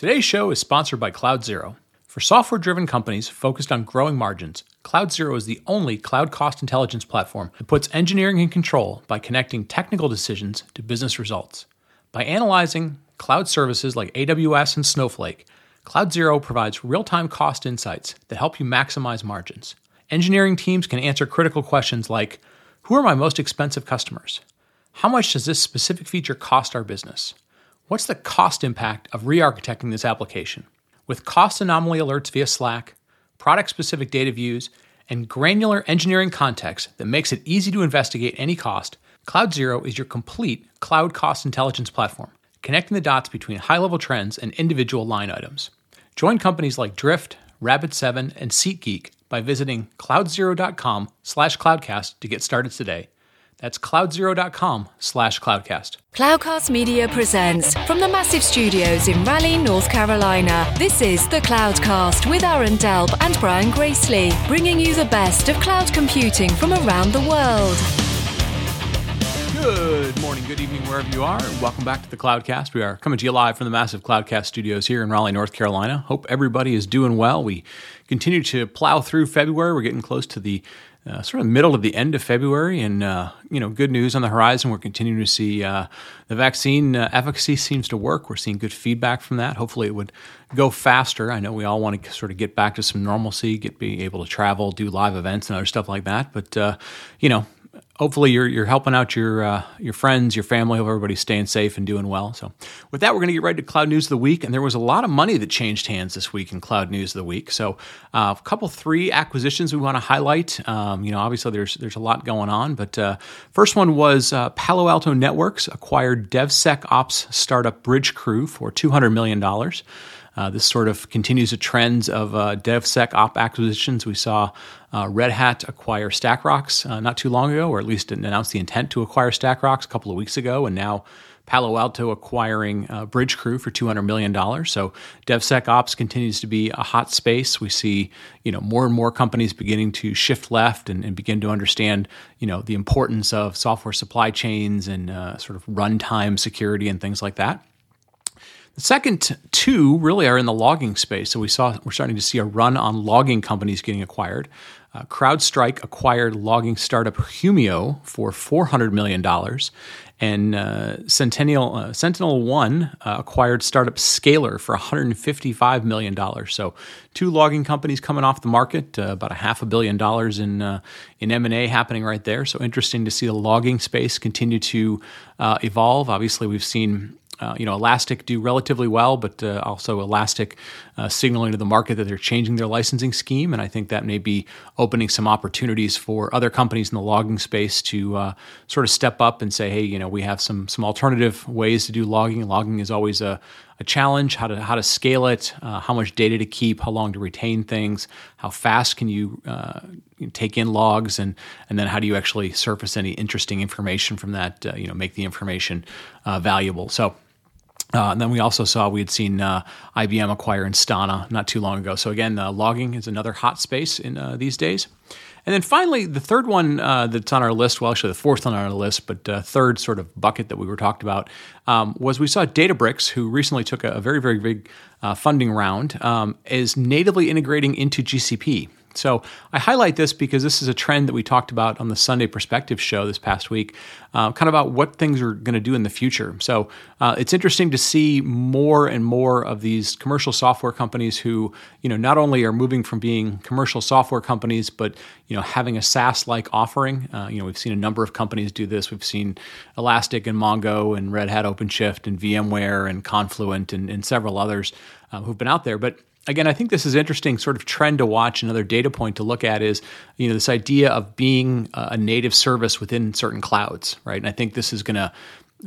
Today's show is sponsored by Cloud Zero. For software driven companies focused on growing margins, Cloud Zero is the only cloud cost intelligence platform that puts engineering in control by connecting technical decisions to business results. By analyzing cloud services like AWS and Snowflake, Cloud Zero provides real time cost insights that help you maximize margins. Engineering teams can answer critical questions like Who are my most expensive customers? How much does this specific feature cost our business? What's the cost impact of re architecting this application? With cost anomaly alerts via Slack, product specific data views, and granular engineering context that makes it easy to investigate any cost, Cloud Zero is your complete cloud cost intelligence platform, connecting the dots between high level trends and individual line items. Join companies like Drift, Rapid7, and SeatGeek by visiting cloudzero.com slash cloudcast to get started today. That's cloudzero.com slash cloudcast. Cloudcast Media presents from the massive studios in Raleigh, North Carolina. This is the Cloudcast with Aaron Delp and Brian Gracely, bringing you the best of cloud computing from around the world. Good morning, good evening, wherever you are. Welcome back to the Cloudcast. We are coming to you live from the massive Cloudcast studios here in Raleigh, North Carolina. Hope everybody is doing well. We continue to plow through February. We're getting close to the uh, sort of middle of the end of February, and uh, you know, good news on the horizon. We're continuing to see uh, the vaccine uh, efficacy seems to work. We're seeing good feedback from that. Hopefully, it would go faster. I know we all want to sort of get back to some normalcy, get be able to travel, do live events, and other stuff like that. But uh, you know, hopefully you're you're helping out your uh, your friends, your family, hope everybody's staying safe and doing well. So, with that, we're going to get right to cloud news of the week, and there was a lot of money that changed hands this week in cloud news of the week. So, uh, a couple three acquisitions we want to highlight. Um, you know, obviously there's there's a lot going on, but uh, first one was uh, Palo Alto Networks acquired DevSecOps startup Bridgecrew for two hundred million dollars. Uh, this sort of continues the trends of uh, DevSecOps acquisitions. We saw uh, Red Hat acquire StackRox uh, not too long ago, or at least announced the intent to acquire StackRox a couple of weeks ago, and now Palo Alto acquiring uh, Bridgecrew for $200 million. So DevSecOps continues to be a hot space. We see, you know, more and more companies beginning to shift left and, and begin to understand, you know, the importance of software supply chains and uh, sort of runtime security and things like that. The second two really are in the logging space. So we saw we're starting to see a run on logging companies getting acquired. Uh, CrowdStrike acquired logging startup Humio for $400 million. And uh, Sentinel, uh, Sentinel One uh, acquired startup Scalyr for $155 million. So, two logging companies coming off the market, uh, about a half a billion dollars in uh, in M and A happening right there. So, interesting to see the logging space continue to evolve. Obviously, we've seen uh, you know, Elastic do relatively well, but uh, also Elastic uh, signaling to the market that they're changing their licensing scheme, and I think that may be opening some opportunities for other companies in the logging space to uh, sort of step up and say, hey, you know, we have some some alternative ways to do logging. Logging is always a a challenge, how to how to scale it, uh, how much data to keep, how long to retain things, how fast can you uh, take in logs, and and then how do you actually surface any interesting information from that? Uh, you know, make the information uh, valuable. So uh, and then we also saw we had seen uh, IBM acquire Instana not too long ago. So again, uh, logging is another hot space in uh, these days. And then finally, the third one uh, that's on our list, well, actually the fourth one on our list, but uh, third sort of bucket that we were talked about um, was we saw Databricks, who recently took a, a very, very big funding round, um, is natively integrating into GCP. So I highlight this because this is a trend that we talked about on the Sunday Perspective show this past week, uh, kind of about what things are going to do in the future. So uh, it's interesting to see more and more of these commercial software companies who, you know, not only are moving from being commercial software companies, but you know, having a SaaS-like offering. Uh, you know, we've seen a number of companies do this. We've seen Elastic and Mongo and Red Hat OpenShift and VMware and Confluent and, and several others uh, who've been out there, but again, I think this is interesting sort of trend to watch. Another data point to look at is, you know, this idea of being a native service within certain clouds, right? And I think this is going to,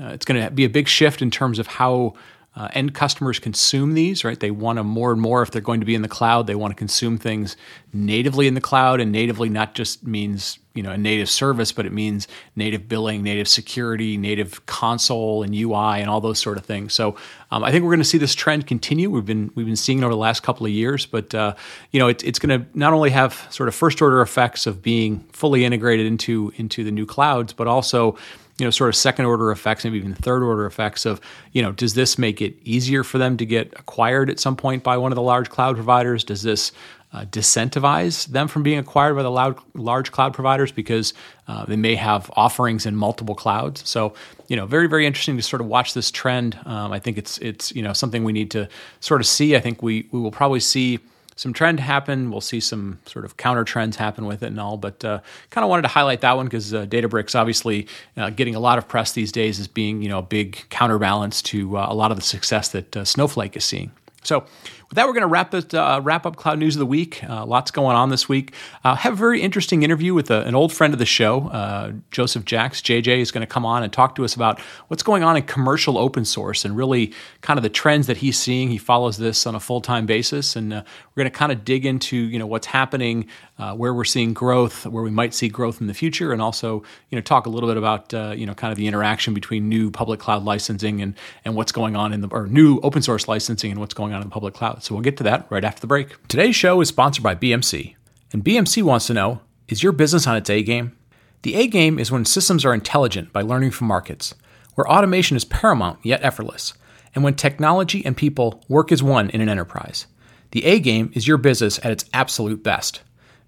uh, it's going to be a big shift in terms of how uh, end customers consume these, right? They want to more and more, if they're going to be in the cloud, they want to consume things natively in the cloud. And natively not just means, you know, a native service, but it means native billing, native security, native console and UI and all those sort of things. So um, I think we're going to see this trend continue. We've been, we've been seeing it over the last couple of years, but, uh, you know, it, it's going to not only have sort of first order effects of being fully integrated into, into the new clouds, but also you know, sort of second order effects, maybe even third order effects of, you know, does this make it easier for them to get acquired at some point by one of the large cloud providers? Does this uh, disincentivize them from being acquired by the loud, large cloud providers because uh, they may have offerings in multiple clouds. So, you know, very very interesting to sort of watch this trend. Um, I think it's it's you know something we need to sort of see. I think we we will probably see some trend happen. We'll see some sort of counter trends happen with it and all. But uh, kind of wanted to highlight that one because uh, Databricks obviously uh, getting a lot of press these days as being you know a big counterbalance to uh, a lot of the success that uh, Snowflake is seeing. So with that, we're going to wrap it, uh, wrap up Cloud News of the Week. Uh, lots going on this week. Uh, have a very interesting interview with a, an old friend of the show, uh, Joseph Jacks. JJ is going to come on and talk to us about what's going on in commercial open source and really kind of the trends that he's seeing. He follows this on a full time basis, and uh, we're going to kind of dig into you know what's happening, uh, where we're seeing growth, where we might see growth in the future, and also you know talk a little bit about you know kind of the interaction between new public cloud licensing and and what's going on in the or new open source licensing and what's going on in the public cloud. So we'll get to that right after the break. Today's show is sponsored by BMC, and BMC wants to know is your business on its A game? The A game is when systems are intelligent by learning from markets, where automation is paramount yet effortless, and when technology and people work as one in an enterprise. The A game is your business at its absolute best.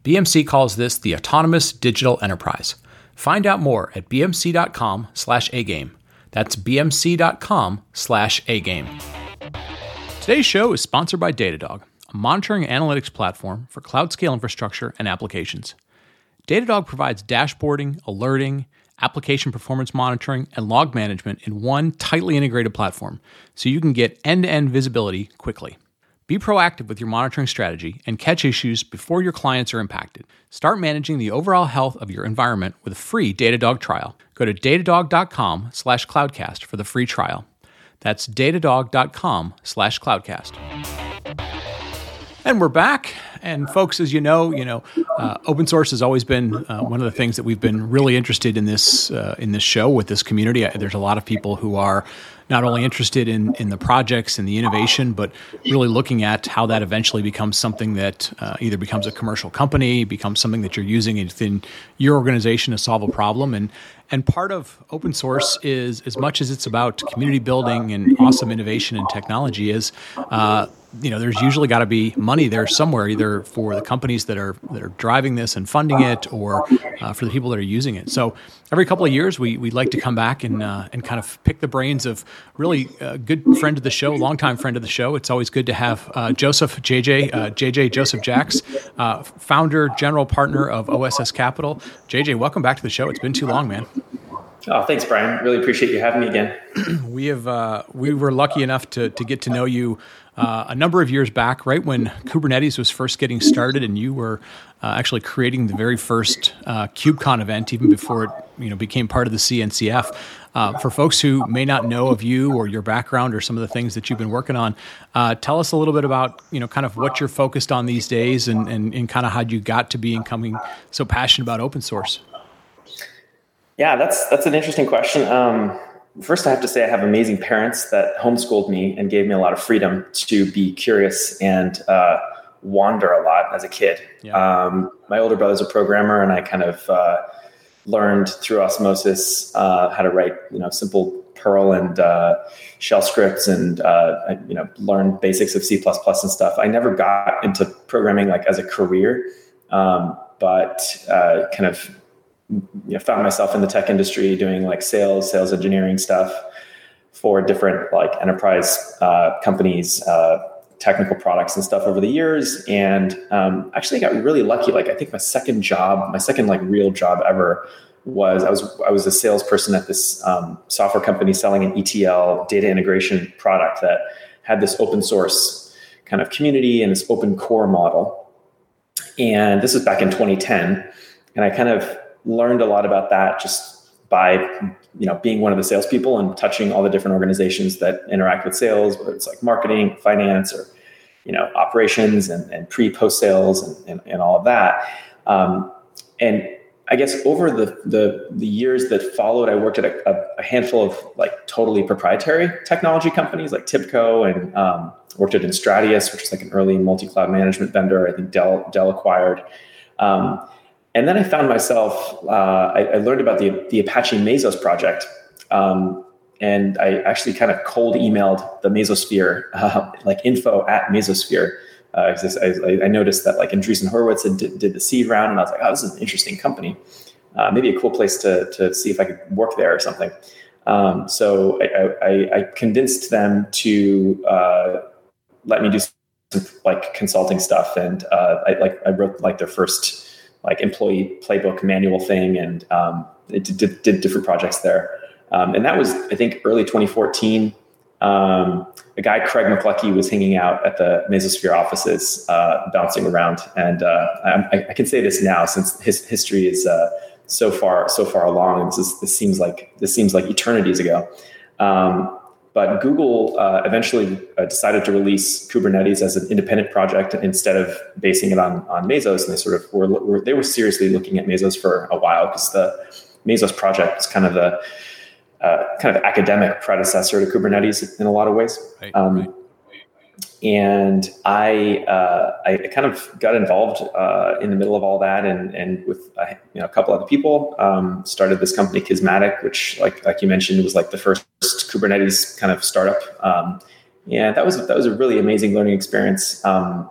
BMC calls this the autonomous digital enterprise. Find out more at bmc.com/agame. That's bmc.com/agame. Today's show is sponsored by Datadog, a monitoring analytics platform for cloud scale infrastructure and applications. Datadog provides dashboarding, alerting, application performance monitoring, and log management in one tightly integrated platform so you can get end to end visibility quickly. Be proactive with your monitoring strategy and catch issues before your clients are impacted. Start managing the overall health of your environment with a free Datadog trial. Go to datadog.com slash cloudcast for the free trial. That's datadog.com slash cloudcast. And we're back. And folks, as you know, you know, uh, open source has always been uh, one of the things that we've been really interested in this uh, in this show with this community. There's a lot of people who are not only interested in in the projects and the innovation, but really looking at how that eventually becomes something that uh, either becomes a commercial company, becomes something that you're using within your organization to solve a problem. And and part of open source is as much as it's about community building and awesome innovation and technology is uh, you know there's usually got to be money there somewhere either for the companies that are that are driving this and funding it or uh, for the people that are using it. So every couple of years we we like to come back and uh, and kind of pick the brains of really a good friend of the show longtime friend of the show. It's always good to have uh, Joseph JJ JJ uh, Joseph Jacks uh, founder general partner of OSS Capital. JJ welcome back to the show. It's been too long man. Oh, thanks, Brian. Really appreciate you having me again. we have uh, we were lucky enough to to get to know you uh, a number of years back, right when Kubernetes was first getting started, and you were uh, actually creating the very first uh, KubeCon event, even before it you know became part of the CNCF. Uh, for folks who may not know of you or your background or some of the things that you've been working on, uh, tell us a little bit about you know kind of what you're focused on these days, and, and, and kind of how you got to being coming so passionate about open source. Yeah, that's that's an interesting question. Um, first, I have to say I have amazing parents that homeschooled me and gave me a lot of freedom to be curious and uh, wander a lot as a kid. Yeah. Um, my older brother's a programmer, and I kind of uh, learned through osmosis uh, how to write, you know, simple Perl and uh, shell scripts, and uh, I, you know, learned basics of C++ and stuff. I never got into programming like as a career, um, but uh, kind of you know, found myself in the tech industry doing like sales, sales engineering stuff for different like enterprise uh, companies, uh, technical products and stuff over the years. And um, actually got really lucky. Like I think my second job, my second like real job ever was I was I was a salesperson at this um, software company selling an ETL data integration product that had this open source kind of community and this open core model. And this was back in 2010. And I kind of learned a lot about that just by you know being one of the salespeople and touching all the different organizations that interact with sales, whether it's like marketing, finance, or you know operations and, and pre post sales and, and, and, all of that. Um, and I guess over the, the, the years that followed, I worked at a, a, handful of like totally proprietary technology companies like TIBCO and um, worked at Enstratius, which is like an early multi cloud management vendor. I think Dell Dell acquired. Um, and then I found myself, uh, I, I, learned about the, the Apache Mesos project. Um, and I actually kind of cold emailed the Mesosphere, uh, like info at Mesosphere. Uh, I, I, noticed that like Andreessen Horowitz did, did, the seed round, and I was like, oh, this is an interesting company. Uh, maybe a cool place to, to see if I could work there or something. Um, so I, I, I, convinced them to uh, let me do some like consulting stuff, and uh, I like I wrote like their first like employee playbook manual thing, and um, it did, did, different projects there. Um, and that was I think early 2014. Um, a guy Craig McLuckie was hanging out at the Mesosphere offices, uh, bouncing around, and uh, I, I, can say this now since his history is uh, so far so far along. This, is, this seems like this seems like eternities ago. Um, but Google uh, eventually uh, decided to release Kubernetes as an independent project instead of basing it on, on Mesos. And they sort of were, were they were seriously looking at Mesos for a while because the Mesos project is kind of the uh, kind of academic predecessor to Kubernetes in a lot of ways. Right, um, right and I uh, I kind of got involved uh, in the middle of all that, and and with uh, you know a couple other people, um, started this company Kismatic, which like like you mentioned was like the first Kubernetes kind of startup. Um, and that was that was a really amazing learning experience. Um,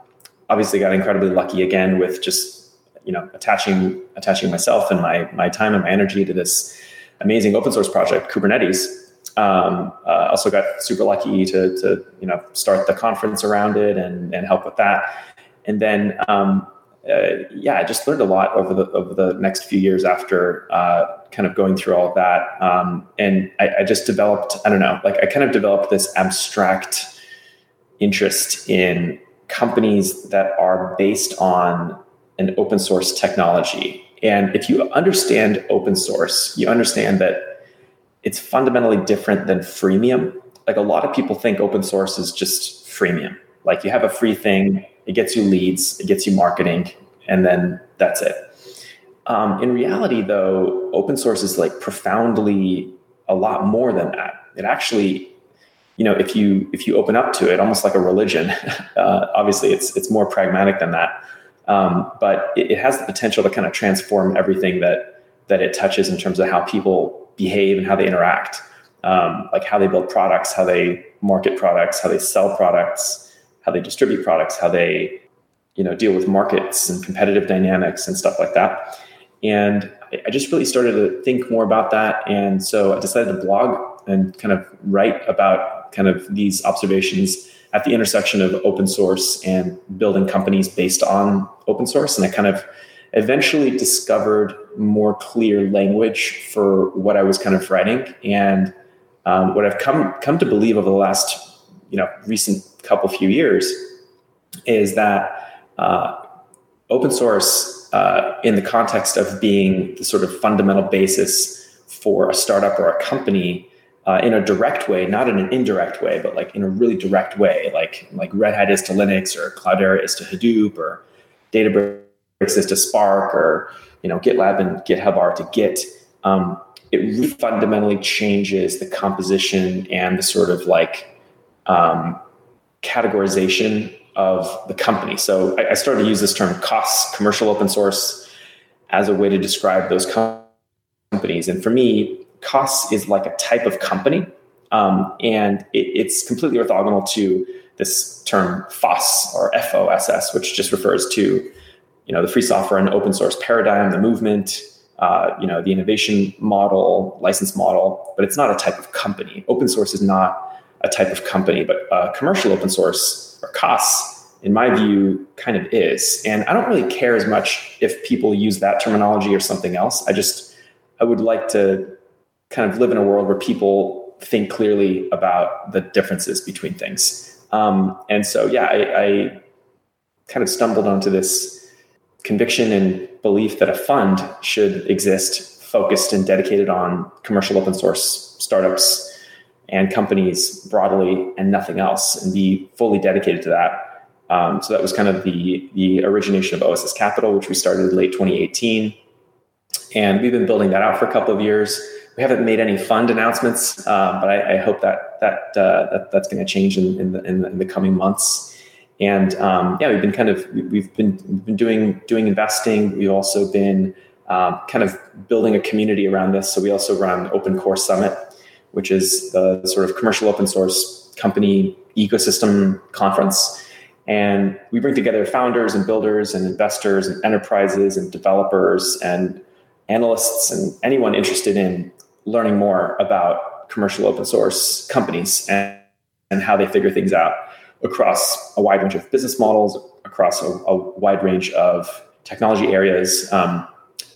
obviously, got incredibly lucky again with just you know attaching attaching myself and my my time and my energy to this amazing open source project Kubernetes um, uh, also got super lucky to, to you know start the conference around it and, and help with that. And then um, uh, yeah, I just learned a lot over the over the next few years after uh, kind of going through all of that. Um, and I, I, just developed I don't know like I kind of developed this abstract interest in companies that are based on an open source technology. And if you understand open source, you understand that it's fundamentally different than freemium. Like a lot of people think open source is just freemium. Like you have a free thing, it gets you leads, it gets you marketing, and then that's it. Um, in reality, though, open source is like profoundly a lot more than that. It actually, you know, if you if you open up to it, almost like a religion. Uh, obviously, it's it's more pragmatic than that, um, but it, it has the potential to kind of transform everything that that it touches in terms of how people behave and how they interact, um, like how they build products, how they market products, how they sell products, how they distribute products, how they you know deal with markets and competitive dynamics and stuff like that. And I just really started to think more about that, and so I decided to blog and kind of write about kind of these observations at the intersection of open source and building companies based on open source. And I kind of eventually discovered more clear language for what I was kind of writing. And um, what I've come come to believe over the last you know recent couple few years is that uh, open source uh, in the context of being the sort of fundamental basis for a startup or a company uh, in a direct way, not in an indirect way, but like in a really direct way, like like Red Hat is to Linux or Cloudera is to Hadoop or Databricks is to Spark or you know GitLab and GitHub are to Git. Um, it really fundamentally changes the composition and the sort of like um, categorization of the company. So I, I, started to use this term COSS, commercial open source, as a way to describe those companies. And for me, COSS is like a type of company, um, and it, it's completely orthogonal to this term FOSS or FOSS, which just refers to you know the free software and open source paradigm, the movement, uh, you know the innovation model, license model, but it's not a type of company. Open source is not a type of company, but uh, commercial open source or COSS, in my view, kind of is. And I don't really care as much if people use that terminology or something else. I just I would like to kind of live in a world where people think clearly about the differences between things. Um, and so, yeah, I, I kind of stumbled onto this conviction and belief that a fund should exist focused and dedicated on commercial open source startups and companies broadly and nothing else and be fully dedicated to that. Um, so that was kind of the, the origination of OSS Capital, which we started late 2018. And we've been building that out for a couple of years. We haven't made any fund announcements, uh, but I, I, hope that that, uh, that that's going to change in, in, the, in, the, in the coming months and um, yeah, we've been kind of we've been we've been doing doing investing. We've also been um, kind of building a community around this. So we also run Open Core Summit, which is the sort of commercial open source company ecosystem conference. And we bring together founders and builders and investors and enterprises and developers and analysts and anyone interested in learning more about commercial open source companies and, and how they figure things out across a wide range of business models, across a, a wide range of technology areas. Um,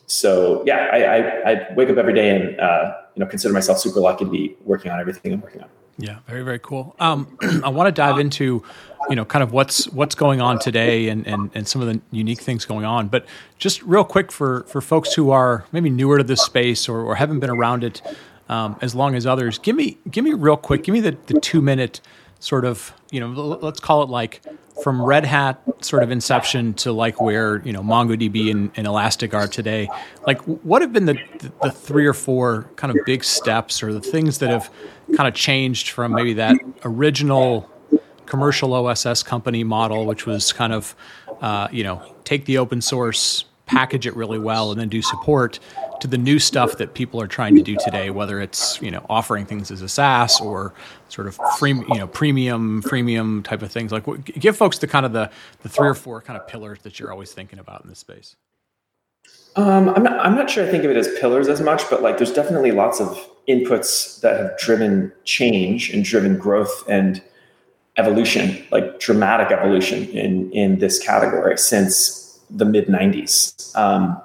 so yeah, I, I, I, wake up every day and uh, you know consider myself super lucky to be working on everything I'm working on. Yeah, very very cool. Um, I want to dive into you know kind of what's what's going on today and, and and some of the unique things going on. But just real quick for for folks who are maybe newer to this space or, or haven't been around it um, as long as others, give me give me real quick, give me the, the two minute sort of you know let's call it like from Red Hat sort of inception to like where you know MongoDB and, and Elastic are today. Like, what have been the, the three or four kind of big steps or the things that have kind of changed from maybe that original commercial OSS company model, which was kind of uh, you know take the open source, package it really well, and then do support to the new stuff that people are trying to do today, whether it's you know offering things as a SaaS or sort of free, you know, premium, freemium type of things. Like, give folks the kind of the the three or four kind of pillars that you're always thinking about in this space. Um, I'm not. I'm not sure. I think of it as pillars as much, but like, there's definitely lots of inputs that have driven change and driven growth and evolution, like dramatic evolution in in this category since the mid '90s. Um,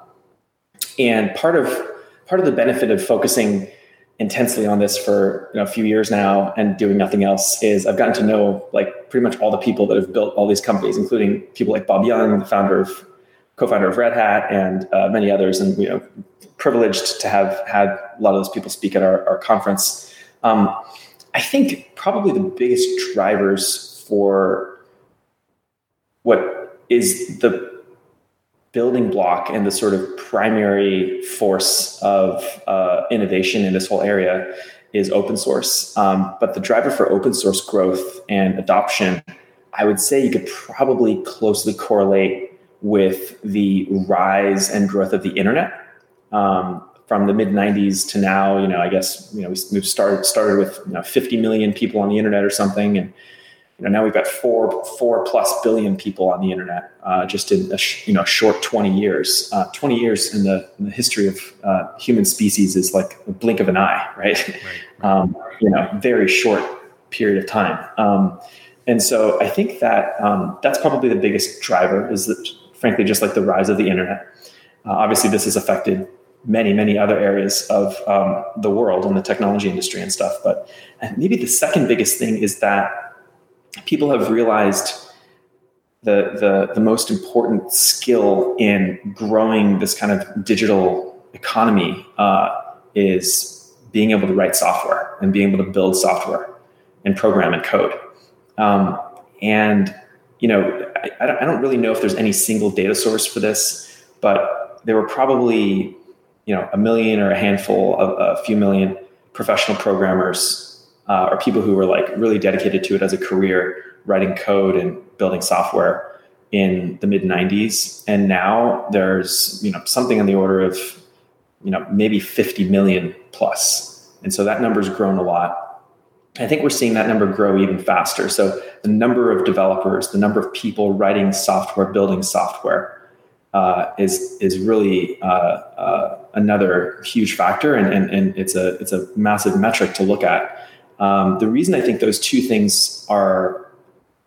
and part of part of the benefit of focusing intensely on this for you know, a few years now and doing nothing else is I've gotten to know like pretty much all the people that have built all these companies, including people like Bob Young, the founder of co-founder of Red Hat, and uh, many others. And you know, privileged to have had a lot of those people speak at our, our conference. Um, I think probably the biggest drivers for what is the building block and the sort of primary force of uh, innovation in this whole area is open source. Um, but the driver for open source growth and adoption, I would say you could probably closely correlate with the rise and growth of the internet. Um, from the mid 90s to now, you know, I guess, you know, we've started, started with you know, 50 million people on the internet or something. And you know, now we've got four four plus billion people on the internet uh, just in a sh- you know short 20 years. Uh, 20 years in the, in the history of uh, human species is like a blink of an eye, right? right. Um, you know, very short period of time. Um, and so I think that um, that's probably the biggest driver is that, frankly, just like the rise of the internet. Uh, obviously, this has affected many, many other areas of um, the world and the technology industry and stuff. But maybe the second biggest thing is that people have realized the, the, the most important skill in growing this kind of digital economy uh, is being able to write software and being able to build software and program and code. Um, and you know, I, I don't really know if there's any single data source for this, but there were probably you know a million or a handful of a few million professional programmers uh, or people who were like really dedicated to it as a career, writing code and building software in the mid 90s. And now there's you know something on the order of you know maybe 50 million plus. And so that number's grown a lot. I think we're seeing that number grow even faster. So the number of developers, the number of people writing software, building software, uh, is is really uh, uh, another huge factor, and, and and it's a it's a massive metric to look at. Um, the reason I think those two things are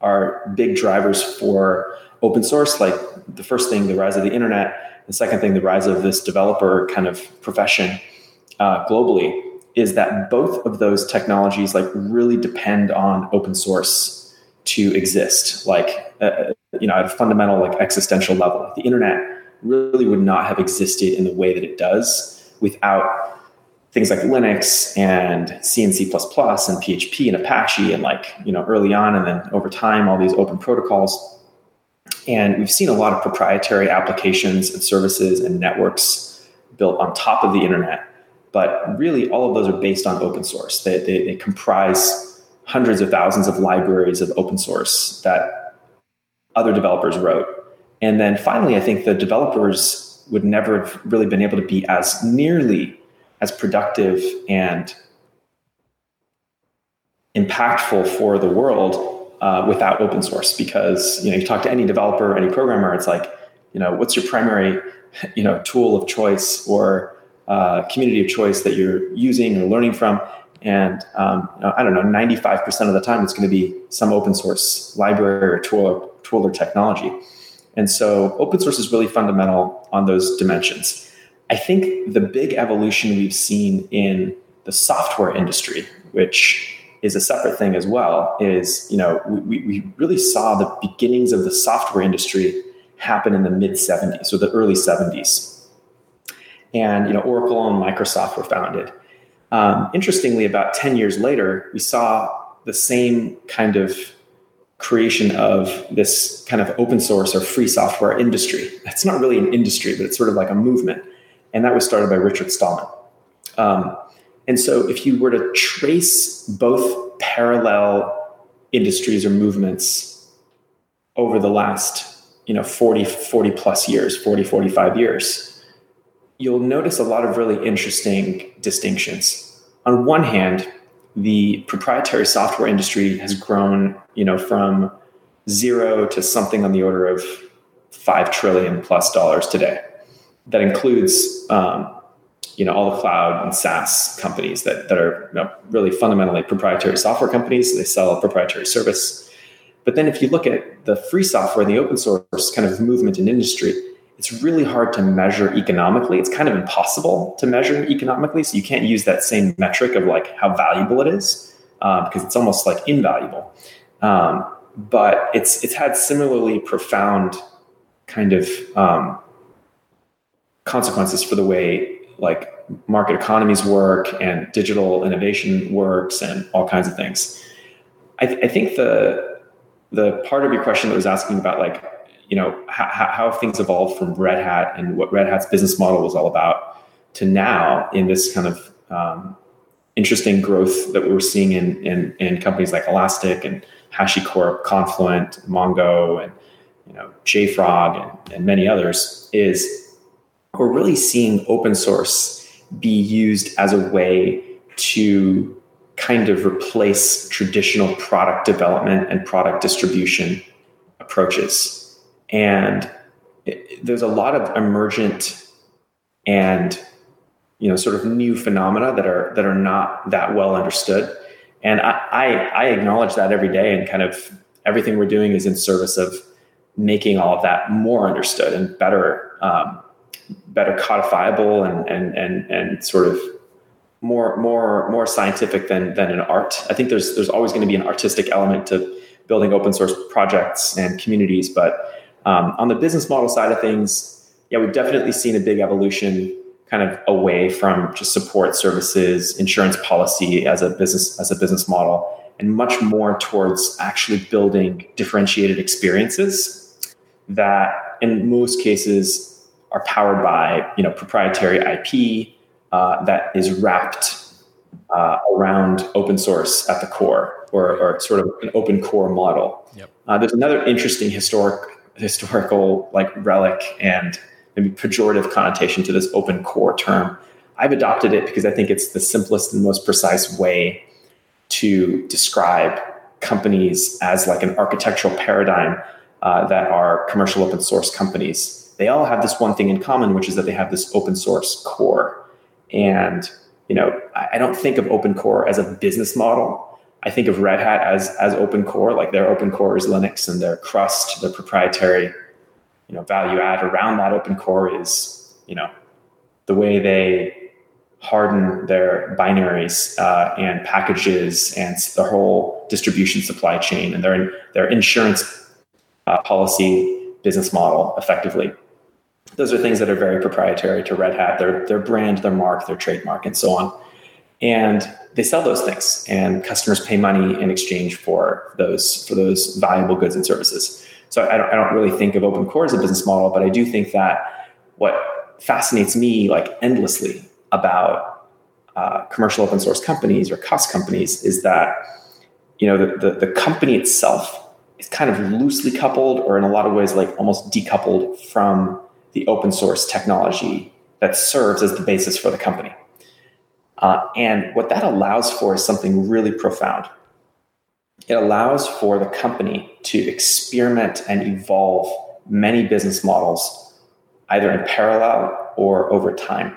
are big drivers for open source, like the first thing, the rise of the internet, the second thing, the rise of this developer kind of profession uh, globally, is that both of those technologies like really depend on open source to exist. Like uh, you know, at a fundamental like existential level, the internet really would not have existed in the way that it does without things like Linux and C and C++ and PHP and Apache and like, you know, early on and then over time, all these open protocols. And we've seen a lot of proprietary applications and services and networks built on top of the internet. But really, all of those are based on open source. They, they, they comprise hundreds of thousands of libraries of open source that other developers wrote. And then finally, I think the developers would never have really been able to be as nearly as productive and impactful for the world uh, without open source. Because you know you talk to any developer any programmer it's like you know what's your primary you know tool of choice or uh, community of choice that you're using or learning from? And um, you know, i don't know 95% of the time it's going to be some open source library or tool or, tool or technology. And so open source is really fundamental on those dimensions i think the big evolution we've seen in the software industry which is a separate thing as well is you know we, we really saw the beginnings of the software industry happen in the mid 70s or the early 70s and you know oracle and microsoft were founded. Um, interestingly about 10 years later we saw the same kind of creation of this kind of open source or free software industry. It's not really an industry but it's sort of like a movement and that was started by richard stallman um, and so if you were to trace both parallel industries or movements over the last, you know, 40, 40 plus years, 40, 45 years, you'll notice a lot of really interesting distinctions. On one hand, the proprietary software industry has grown, you know, from zero to something on the order of five trillion plus dollars today. That includes um, you know all the cloud and SaaS companies that that are you know, really fundamentally proprietary software companies. They sell proprietary service. But then if you look at the free software and the open source kind of movement in industry, it's really hard to measure economically. It's kind of impossible to measure economically. So you can't use that same metric of like how valuable it is uh, because it's almost like invaluable. Um, but it's it's had similarly profound kind of um, consequences for the way like market economies work and digital innovation works and all kinds of things. I, th- I think the the part of your question that was asking about like you know how, how things evolved from Red Hat and what Red Hat's business model was all about to now in this kind of um, interesting growth that we're seeing in, in, in companies like Elastic and HashiCorp, Confluent, Mongo, and you know JFrog and, and many others is we're really seeing open source be used as a way to kind of replace traditional product development and product distribution approaches. And it, there's a lot of emergent and you know sort of new phenomena that are that are not that well understood. And I, I, I acknowledge that every day and kind of everything we're doing is in service of making all of that more understood and better um, better codifiable and and and and sort of more more more scientific than than an art. I think there's there's always going to be an artistic element to building open source projects and communities, but um, on the business model side of things, yeah, we've definitely seen a big evolution kind of away from just support services, insurance policy as a business as a business model, and much more towards actually building differentiated experiences that in most cases are powered by you know proprietary IP uh, that is wrapped uh, around open source at the core, or, or sort of an open core model. Yep. Uh, there's another interesting historic historical like relic and maybe pejorative connotation to this open core term. I've adopted it because I think it's the simplest and most precise way to describe companies as like an architectural paradigm uh, that are commercial open source companies they all have this one thing in common, which is that they have this open source core. And you know, I, I don't think of open core as a business model. I think of Red Hat as as open core, like their open core is Linux and their crust, their proprietary, you know, value add around that open core is, you know, the way they harden their binaries uh, and packages and the whole distribution supply chain and their their insurance uh, policy business model effectively those are things that are very proprietary to Red Hat, their, their brand, their mark, their trademark, and so on. And they sell those things, and customers pay money in exchange for those for those valuable goods and services. So I don't, I don't really think of open core as a business model, but I do think that what fascinates me like endlessly about uh, commercial open source companies or COSS companies is that you know the, the, the company itself is kind of loosely coupled, or in a lot of ways, like almost decoupled from the open source technology that serves as the basis for the company. Uh, and what that allows for is something really profound. It allows for the company to experiment and evolve many business models, either in parallel or over time.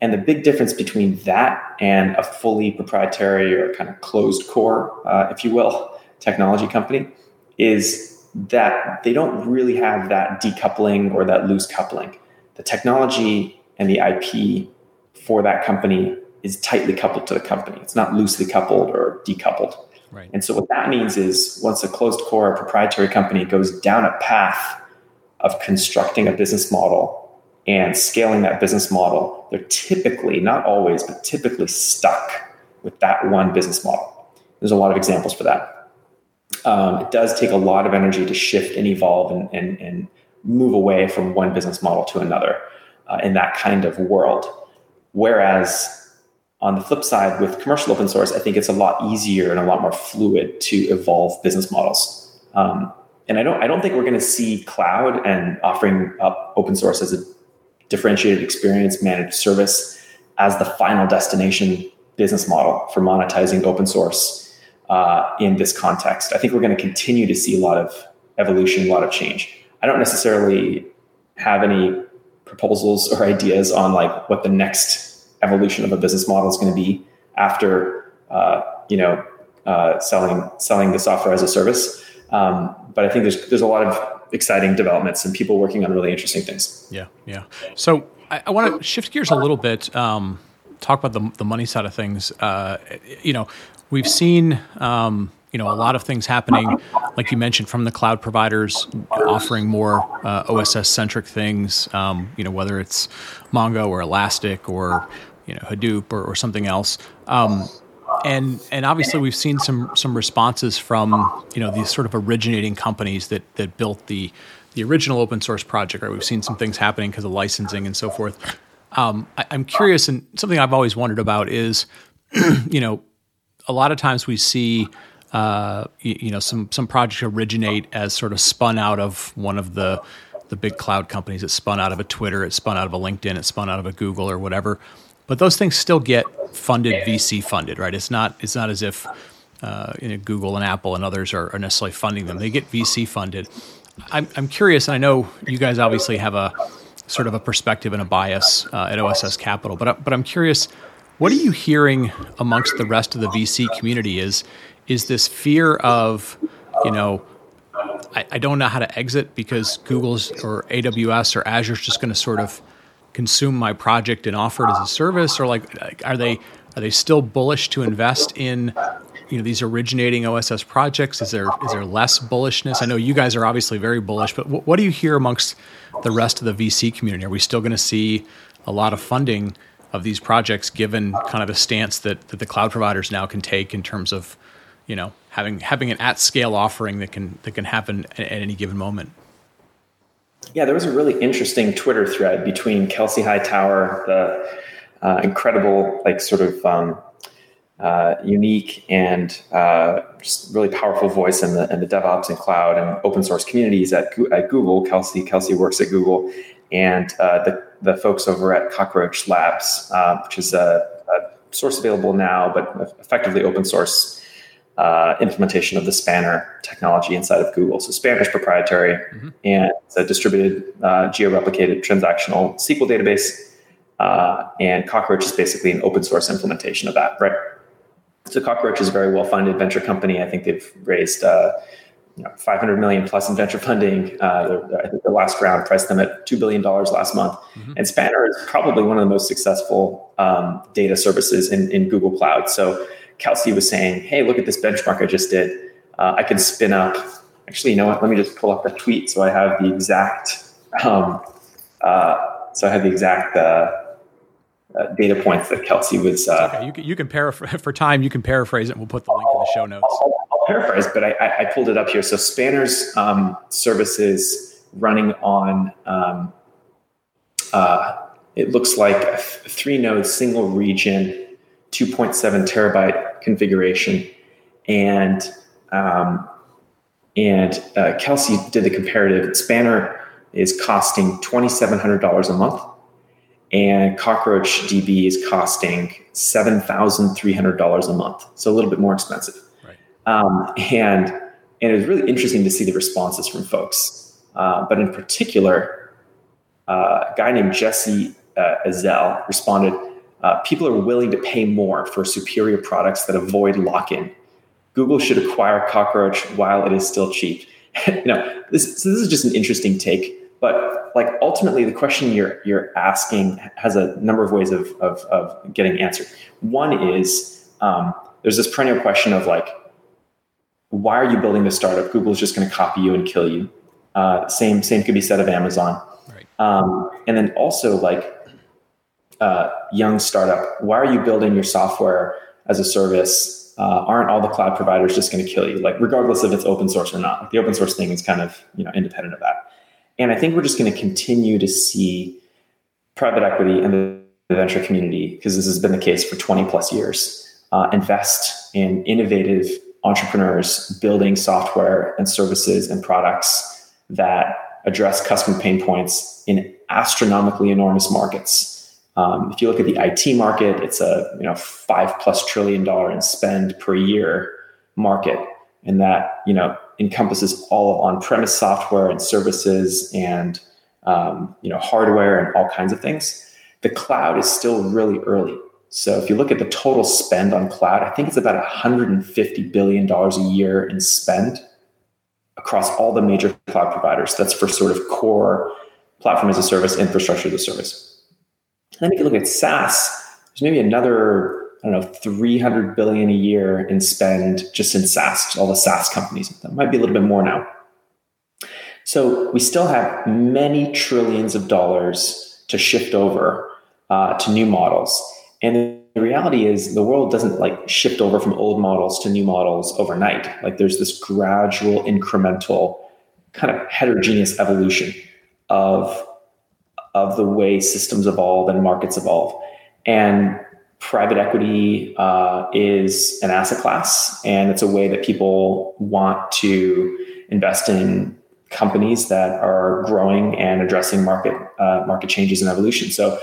And the big difference between that and a fully proprietary or kind of closed core, uh, if you will, technology company is that they don't really have that decoupling or that loose coupling. The technology and the IP for that company is tightly coupled to the company. It's not loosely coupled or decoupled. Right. And so what that means is once a closed core proprietary company goes down a path of constructing a business model and scaling that business model, they're typically, not always, but typically stuck with that one business model. There's a lot of examples for that. Um, it does take a lot of energy to shift and evolve and, and, and move away from one business model to another uh, in that kind of world. Whereas on the flip side, with commercial open source, I think it's a lot easier and a lot more fluid to evolve business models. Um, and I don't, I don't think we're going to see cloud and offering up open source as a differentiated experience managed service as the final destination business model for monetizing open source uh, in this context. I think we're going to continue to see a lot of evolution, a lot of change. I don't necessarily have any proposals or ideas on like what the next evolution of a business model is going to be after uh, you know uh, selling selling the software as a service. Um, but I think there's there's a lot of exciting developments and people working on really interesting things. Yeah, yeah. So I, I want to shift gears a little bit. Um, talk about the the money side of things. Uh, you know, we've seen. Um, you know, a lot of things happening, like you mentioned, from the cloud providers offering more uh, OSS centric things. Um, you know, whether it's Mongo or Elastic or you know Hadoop or, or something else. Um, and and obviously we've seen some some responses from you know these sort of originating companies that that built the the original open source project. Right, we've seen some things happening because of licensing and so forth. Um, I, I'm curious, and something I've always wondered about is, you know, a lot of times we see. Uh, you, you, know, some some projects originate as sort of spun out of one of the the big cloud companies. It spun out of a Twitter, it spun out of a LinkedIn, it spun out of a Google or whatever but those things still get funded, VC funded, right? It's not it's not as if uh, you know, Google and Apple and others are, are, necessarily funding them. They get VC funded. I'm, I'm curious, and I know you guys obviously have a sort of a perspective and a bias uh, at OSS Capital, but but I'm curious, what are you hearing amongst the rest of the VC community? Is is this fear of you know I, I don't know how to exit because Google's or AWS or Azure's just going to sort of consume my project and offer it as a service, or like are they are they still bullish to invest in you know these originating OSS projects? Is there is there less bullishness? I know you guys are obviously very bullish, but what, what do you hear amongst the rest of the VC community? Are we still going to see a lot of funding of these projects, given kind of the stance that, that the cloud providers now can take in terms of you know having having an at scale offering that can that can happen at, at any given moment? Yeah, there was a really interesting Twitter thread between Kelsey Hightower, the uh, incredible, like, sort of um, uh, unique and uh, just really powerful voice in the in the DevOps and cloud and open source communities at at Google. Kelsey Kelsey works at Google, and uh, the the folks over at Cockroach Labs, uh, which is a, a source available now, but effectively open source uh, implementation of the Spanner technology inside of Google. So Spanner is proprietary mm-hmm. and it's a distributed, uh, geo-replicated transactional SQL database. Uh, and Cockroach is basically an open source implementation of that, right? So Cockroach is a very well-funded venture company. I think they've raised uh, you know, 500 million plus in venture funding. Uh, I think the last round priced them at $2 billion last month. Mm-hmm. And Spanner is probably one of the most successful um, data services in, in Google Cloud. So Kelsey was saying, hey, look at this benchmark I just did. Uh, I can spin up. Actually, you know what? Let me just pull up the tweet so I have the exact. Um, uh, so I have the exact uh, uh data points that Kelsey was. Uh, okay. You can, you can paraphrase for time. You can paraphrase it. and We'll put the link in the show notes. I'll, I'll paraphrase, but I, I, pulled it up here. So Spanner's um, services running on. Um, uh, it looks like a three node single region 2.7 terabyte configuration. And um, and uh, Kelsey did the comparative. Spanner is costing $2,700 a month, and Cockroach DB is costing $7,300 a month. So a little bit more expensive. Um, and, and it was really interesting to see the responses from folks. Uh, but in particular, uh, a guy named Jesse uh, Azel responded, uh, people are willing to pay more for superior products that avoid lock-in. Google should acquire Cockroach while it is still cheap. you know, this, so this is just an interesting take. But like ultimately, the question you're you're asking has a number of ways of of, of getting answered. One is um, there's this perennial question of like, why are you building this startup? Google's just going to copy you and kill you. Uh, same same could be said of Amazon. Right. Um, and then also like uh, young startup, why are you building your software as a service? Uh, aren't all the cloud providers just going to kill you? Like regardless if it's open source or not. Like the open source thing is kind of you know independent of that. And I think we're just going to continue to see private equity and the venture community, because this has been the case for 20 plus years, uh, invest in innovative entrepreneurs building software and services and products that address customer pain points in astronomically enormous markets. Um, if you look at the IT market, it's a you know five plus trillion dollar in spend per year market, and that you know encompasses all of on-premise software and services and um, you know hardware and all kinds of things. The cloud is still really early. So if you look at the total spend on cloud, I think it's about 150 billion dollars a year in spend across all the major cloud providers. That's for sort of core platform as a service, infrastructure as a service. And then if you look at SaaS, there's maybe another I don't know, 300 billion a year in spend just in SaaS, all the SaaS companies. That might be a little bit more now. So we still have many trillions of dollars to shift over uh, to new models. And the reality is the world doesn't like shift over from old models to new models overnight. Like there's this gradual, incremental, kind of heterogeneous evolution of, of the way systems evolve and markets evolve. And private equity uh, is an asset class and it's a way that people want to invest in companies that are growing and addressing market uh, market changes and evolution so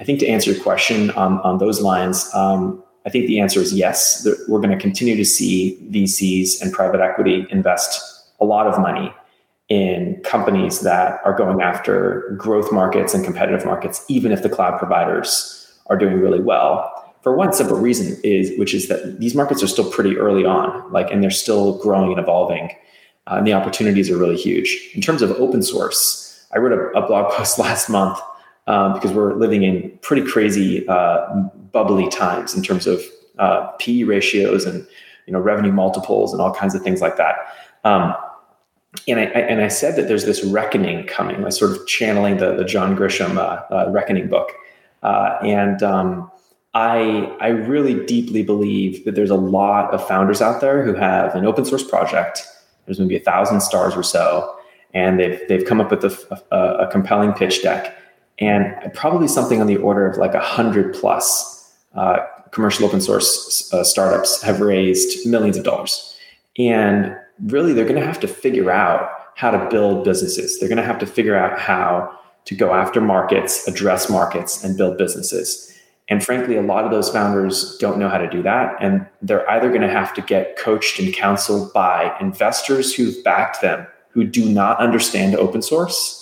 i think to answer your question on, on those lines um, i think the answer is yes. We're going to continue to see vcs and private equity invest a lot of money in companies that are going after growth markets and competitive markets even if the cloud providers are doing really well. For one simple reason is which is that these markets are still pretty early on like and they're still growing and evolving uh, and the opportunities are really huge. In terms of open source i wrote a, a blog post last month um, because we're living in pretty crazy uh, bubbly times in terms of uh, p ratios and you know revenue multiples and all kinds of things like that. Um, and I, I, and I said that there's this reckoning coming, like sort of channeling the the John Grisham uh, uh, reckoning book, uh, and um, I I really deeply believe that there's a lot of founders out there who have an open source project. There's maybe a thousand stars or so, and they've they've come up with a, a, a compelling pitch deck, and probably something on the order of like a hundred plus uh, commercial open source uh, startups have raised millions of dollars, and really they're going to have to figure out how to build businesses. They're going to have to figure out how to go after markets, address markets, and build businesses. And frankly, a lot of those founders don't know how to do that. And they're either going to have to get coached and counseled by investors who've backed them, who do not understand open source.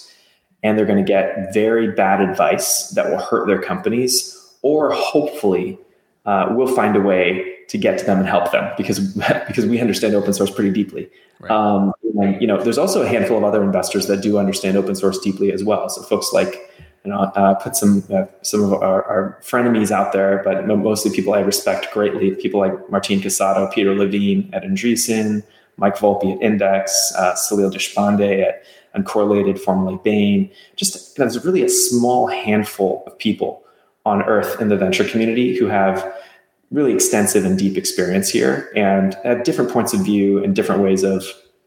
And they're going to get very bad advice that will hurt their companies, or hopefully, uh, we'll find a way to get to them and help them because because we understand open source pretty deeply. Right. Um, and, you know, there's also a handful of other investors that do understand open source deeply as well. So folks like you know, uh, put some uh, some of our, our frenemies out there, but mostly people I respect greatly. People like Martin Casado, Peter Levine at Andreessen, Mike Volpi at Index, uh, Salil Deshpande at Uncorrelated, formerly Bain. Just there's really a small handful of people on Earth in the venture community who have really extensive and deep experience here and at different points of view and different ways of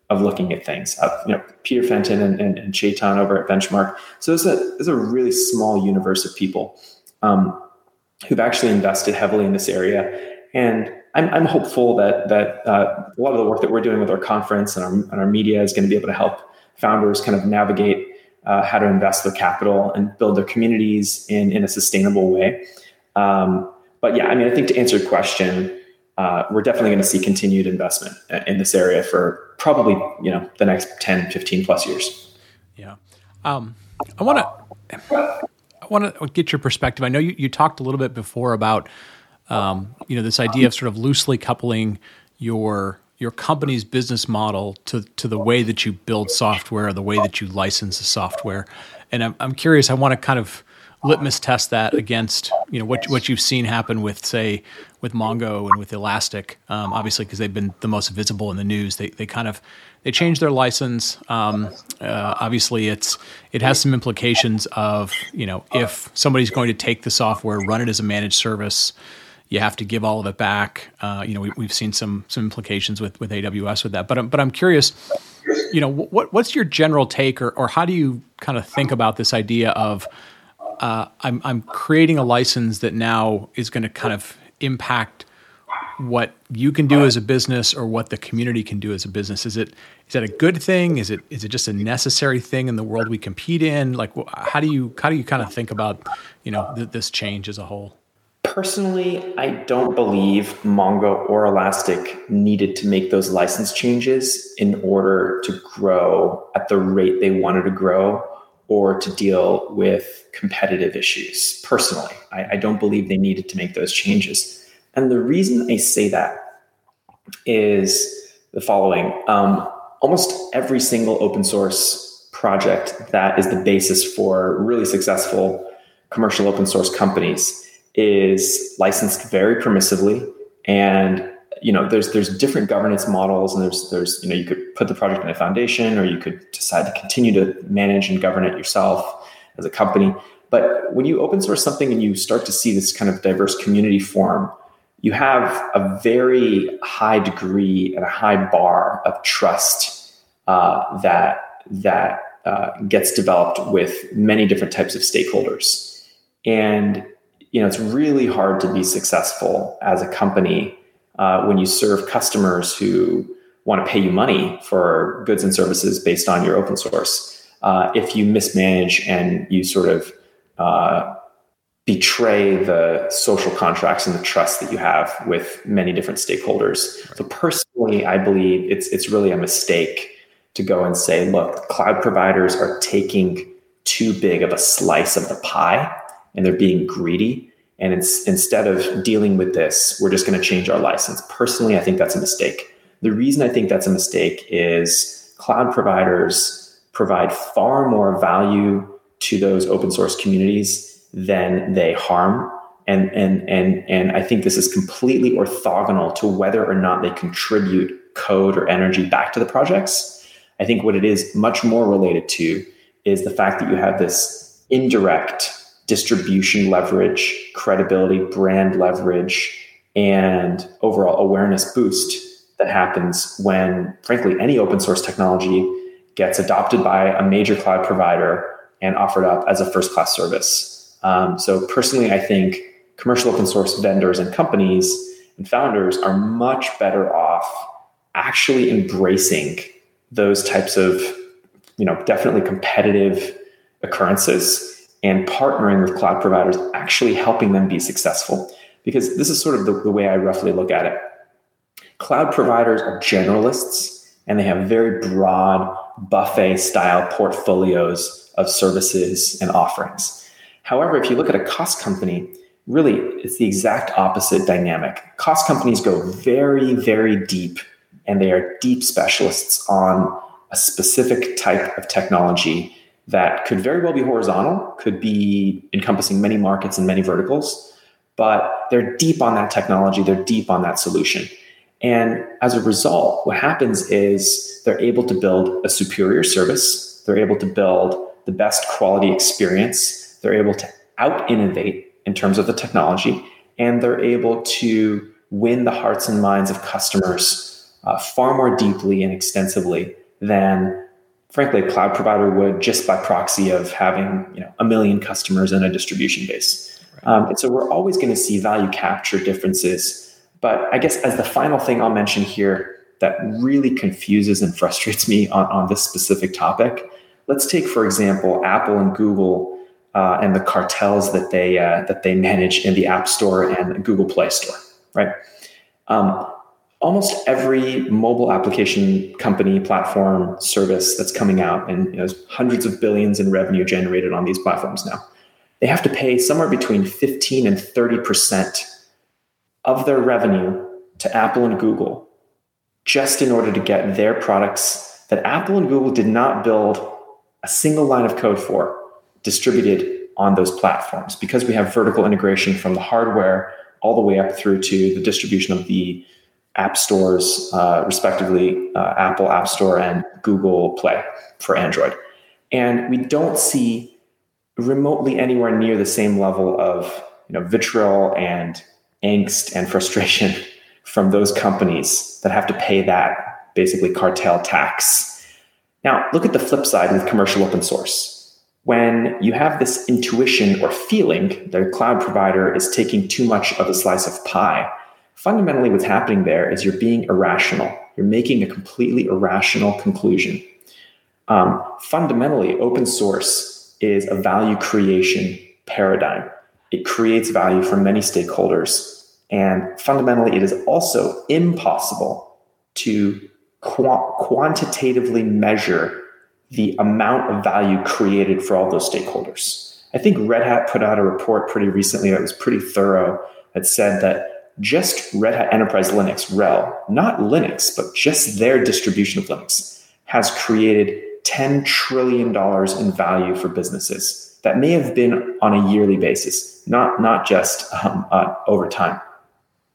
of looking at things. Uh, you know, Peter Fenton and, and, and Chetan over at Benchmark. So there's a there's a really small universe of people um, who've actually invested heavily in this area. And I'm, I'm hopeful that that uh, a lot of the work that we're doing with our conference and our, and our media is going to be able to help founders kind of navigate uh, how to invest their capital and build their communities in in a sustainable way. Um, but yeah, I mean, I think to answer your question, uh, we're definitely going to see continued investment in this area for probably you know the next 10, 15 plus years. Yeah, um, I want to I want to get your perspective. I know you, you talked a little bit before about um, you know this idea of sort of loosely coupling your your company's business model to to the way that you build software, the way that you license the software. And I'm I'm curious. I want to kind of litmus test that against you know what what you've seen happen with say with Mongo and with Elastic. Um, obviously, because they've been the most visible in the news, they they kind of they changed their license. Um, uh, obviously, it's it has some implications of you know if somebody's going to take the software, run it as a managed service you have to give all of it back. Uh, you know, we, have seen some some implications with with AWS with that. But but I'm curious, you know, what what's your general take, or or how do you kind of think about this idea of uh, I'm I'm creating a license that now is going to kind of impact what you can do as a business or what the community can do as a business is it is that a good thing is it is it just a necessary thing in the world we compete in like how do you how do you kind of think about you know th- this change as a whole Personally, I don't believe Mongo or Elastic needed to make those license changes in order to grow at the rate they wanted to grow or to deal with competitive issues. Personally, I, I don't believe they needed to make those changes. And the reason I say that is the following um, almost every single open source project that is the basis for really successful commercial open source companies is licensed very permissively. And you know there's there's different governance models and there's there's you know you could put the project in a foundation or you could decide to continue to manage and govern it yourself as a company. But when you open source something and you start to see this kind of diverse community form you have a very high degree and a high bar of trust uh, that that uh, gets developed with many different types of stakeholders. And you know, it's really hard to be successful as a company uh, when you serve customers who want to pay you money for goods and services based on your open source. Uh, if you mismanage and you sort of uh, betray the social contracts and the trust that you have with many different stakeholders. Right. So personally, I believe it's it's really a mistake to go and say, look, cloud providers are taking too big of a slice of the pie and they're being greedy. And it's, instead of dealing with this, we're just going to change our license. Personally, I think that's a mistake. The reason I think that's a mistake is cloud providers provide far more value to those open source communities than they harm. And, and, and, and I think this is completely orthogonal to whether or not they contribute code or energy back to the projects. I think what it is much more related to is the fact that you have this indirect distribution leverage, credibility, brand leverage, and overall awareness boost that happens when, frankly, any open source technology gets adopted by a major cloud provider and offered up as a first class service. Um, so, personally, I think commercial open source vendors and companies and founders are much better off actually embracing those types of, you know, definitely competitive occurrences and partnering with cloud providers, actually helping them be successful. Because this is sort of the, the way I roughly look at it. Cloud providers are generalists and they have very broad buffet style portfolios of services and offerings. However, if you look at a COSS company, really it's the exact opposite dynamic. COSS companies go very, very deep and they are deep specialists on a specific type of technology that could very well be horizontal, could be encompassing many markets and many verticals, but they're deep on that technology, they're deep on that solution. And as a result, what happens is they're able to build a superior service, they're able to build the best quality experience, they're able to out innovate in terms of the technology, and they're able to win the hearts and minds of customers uh, far more deeply and extensively than frankly, a cloud provider would just by proxy of having you know a million customers and a distribution base. Right. Um, and so we're always going to see value capture differences But I guess as the final thing I'll mention here that really confuses and frustrates me on, on this specific topic, let's take, for example, Apple and Google uh, and the cartels that they, uh, that they manage in the App Store and Google Play Store, right? Um, almost every mobile application company, platform, service that's coming out, and you know, there's hundreds of billions in revenue generated on these platforms now, they have to pay somewhere between 15 and 30 percent of their revenue to Apple and Google just in order to get their products that Apple and Google did not build a single line of code for distributed on those platforms. Because we have vertical integration from the hardware all the way up through to the distribution of the app stores, uh, respectively, uh, Apple App Store and Google Play for Android. And we don't see remotely anywhere near the same level of you know, vitriol and angst and frustration from those companies that have to pay that basically cartel tax. Now, look at the flip side with commercial open source. When you have this intuition or feeling that a cloud provider is taking too much of a slice of pie, fundamentally what's happening there is you're being irrational. You're making a completely irrational conclusion. Um, fundamentally, open source is a value creation paradigm. It creates value for many stakeholders and fundamentally, it is also impossible to qu- quantitatively measure the amount of value created for all those stakeholders. I think Red Hat put out a report pretty recently that was pretty thorough that said that just Red Hat Enterprise Linux, RHEL, not Linux, but just their distribution of Linux, has created $10 trillion in value for businesses. That may have been on a yearly basis, not, not just um, uh, over time.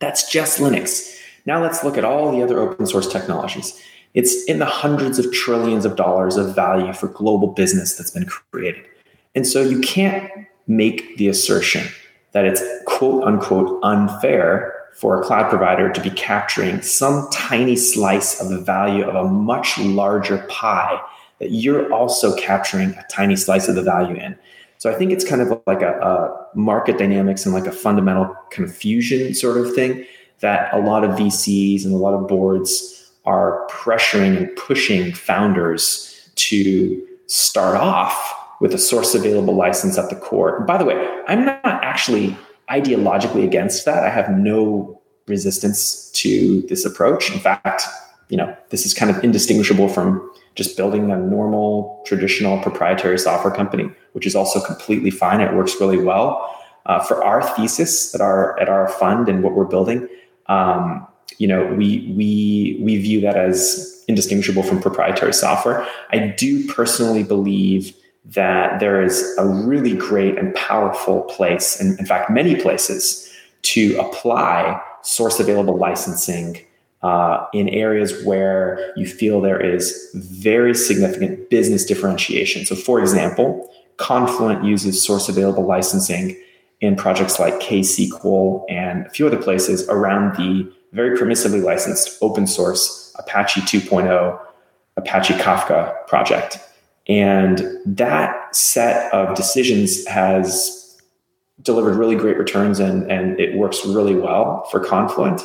That's just Linux. Now let's look at all the other open source technologies. It's in the hundreds of trillions of dollars of value for global business that's been created. And so you can't make the assertion that it's quote unquote unfair for a cloud provider to be capturing some tiny slice of the value of a much larger pie that you're also capturing a tiny slice of the value in. So I think it's kind of like a, a, market dynamics and like a fundamental confusion sort of thing that a lot of VCs and a lot of boards are pressuring and pushing founders to start off with a source available license at the core. By the way, I'm not actually ideologically against that. I have no resistance to this approach. In fact, you know, this is kind of indistinguishable from just building a normal, traditional proprietary software company, which is also completely fine. It works really well. Uh, for our thesis at our at our fund and what we're building, um, you know, we we we view that as indistinguishable from proprietary software. I do personally believe that there is a really great and powerful place, and in fact, many places, to apply source available licensing uh, in areas where you feel there is very significant business differentiation. So, for example, Confluent uses source available licensing in projects like KSQL and a few other places around the very permissively licensed open source Apache 2.0 Apache Kafka project. And that set of decisions has delivered really great returns and, and it works really well for Confluent.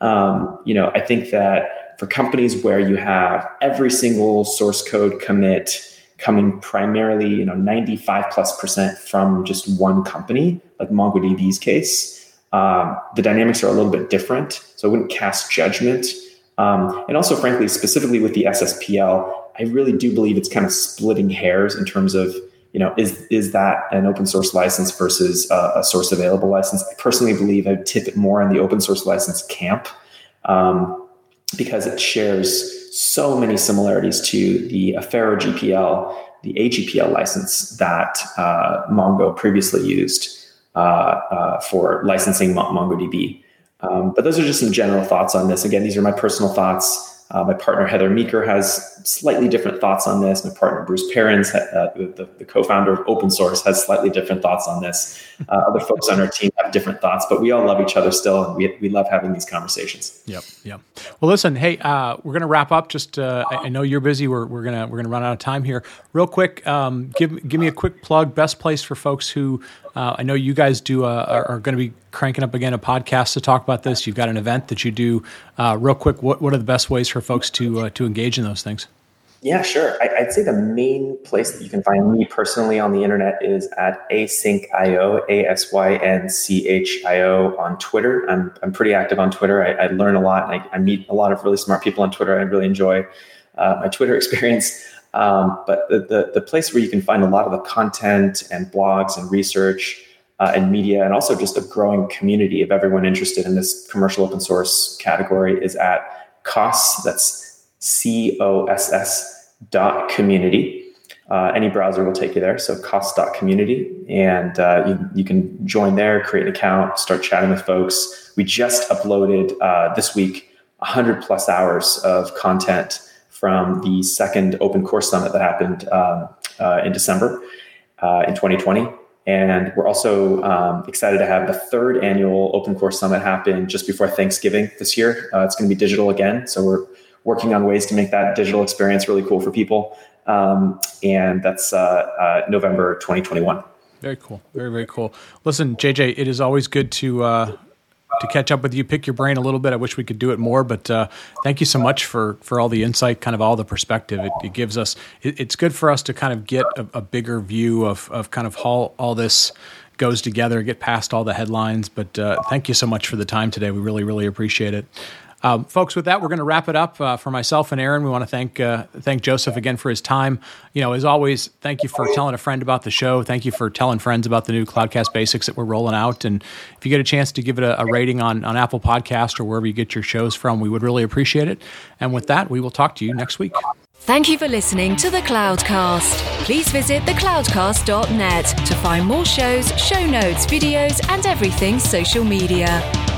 Um, you know, I think that for companies where you have every single source code commit coming primarily, you know, 95 plus percent from just one company, like MongoDB's case, um, the dynamics are a little bit different. So I wouldn't cast judgment. Um, and also, frankly, specifically with the SSPL, I really do believe it's kind of splitting hairs in terms of you know, is is that an open source license versus a, a source available license? I personally believe I'd tip it more on the open source license camp um, because it shares so many similarities to the Affero GPL, the AGPL license that uh, Mongo previously used uh, uh, for licensing MongoDB. Um, but those are just some general thoughts on this. Again, these are my personal thoughts. Uh, my partner Heather Meeker has slightly different thoughts on this. My partner Bruce Perens, uh, the, the, co-founder of Open Source, has slightly different thoughts on this. Uh, other folks on our team have different thoughts, but we all love each other still, and we, we love having these conversations. Yep, yep. Well, listen, hey, uh, we're going to wrap up. Just uh, I, I, know you're busy. We're, we're gonna we're gonna run out of time here. Real quick, um, give give me a quick plug. Best place for folks who Uh, I know you guys do uh, are, are going to be cranking up again a podcast to talk about this. You've got an event that you do. Uh, real quick, what what are the best ways for folks to uh, to engage in those things? Yeah, sure. I, would say the main place that you can find me personally on the internet is at asynchio, A S Y N C H I O on Twitter. I'm, I'm pretty active on Twitter. I, I learn a lot. I, I, meet a lot of really smart people on Twitter. I really enjoy uh, my Twitter experience. Um, but the, the, the, place where you can find a lot of the content and blogs and research uh, and media, and also just a growing community of everyone interested in this commercial open source category is at COSS. That's C O S S dot community. Uh, any browser will take you there. So coss.community. And uh, you, you can join there, create an account, start chatting with folks. We just uploaded uh, this week 100 plus hours of content from the second Open Core Summit that happened um, uh, in December uh, in 2020. And we're also um, excited to have the third annual Open Core Summit happen just before Thanksgiving this year. Uh, it's going to be digital again. So we're working on ways to make that digital experience really cool for people. Um, and that's uh, uh, November 2021. Very cool. Very, very cool. Listen, JJ, it is always good to uh, to catch up with you, pick your brain a little bit. I wish we could do it more, but uh, thank you so much for for all the insight, kind of all the perspective it, it gives us. It, it's good for us to kind of get a, a, bigger view of of kind of how all this goes together, get past all the headlines. But uh, thank you so much for the time today. We really, really appreciate it. Um, folks, with that, we're going to wrap it up. Uh, for myself and Aaron, we want to thank uh, thank Joseph again for his time. You know, as always, thank you for telling a friend about the show. Thank you for telling friends about the new Cloudcast Basics that we're rolling out. And if you get a chance to give it a, a rating on on Apple Podcast or wherever you get your shows from, we would really appreciate it. And with that, we will talk to you next week. Thank you for listening to the Cloudcast. Please visit thecloudcast.net to find more shows, show notes, videos, and everything social media.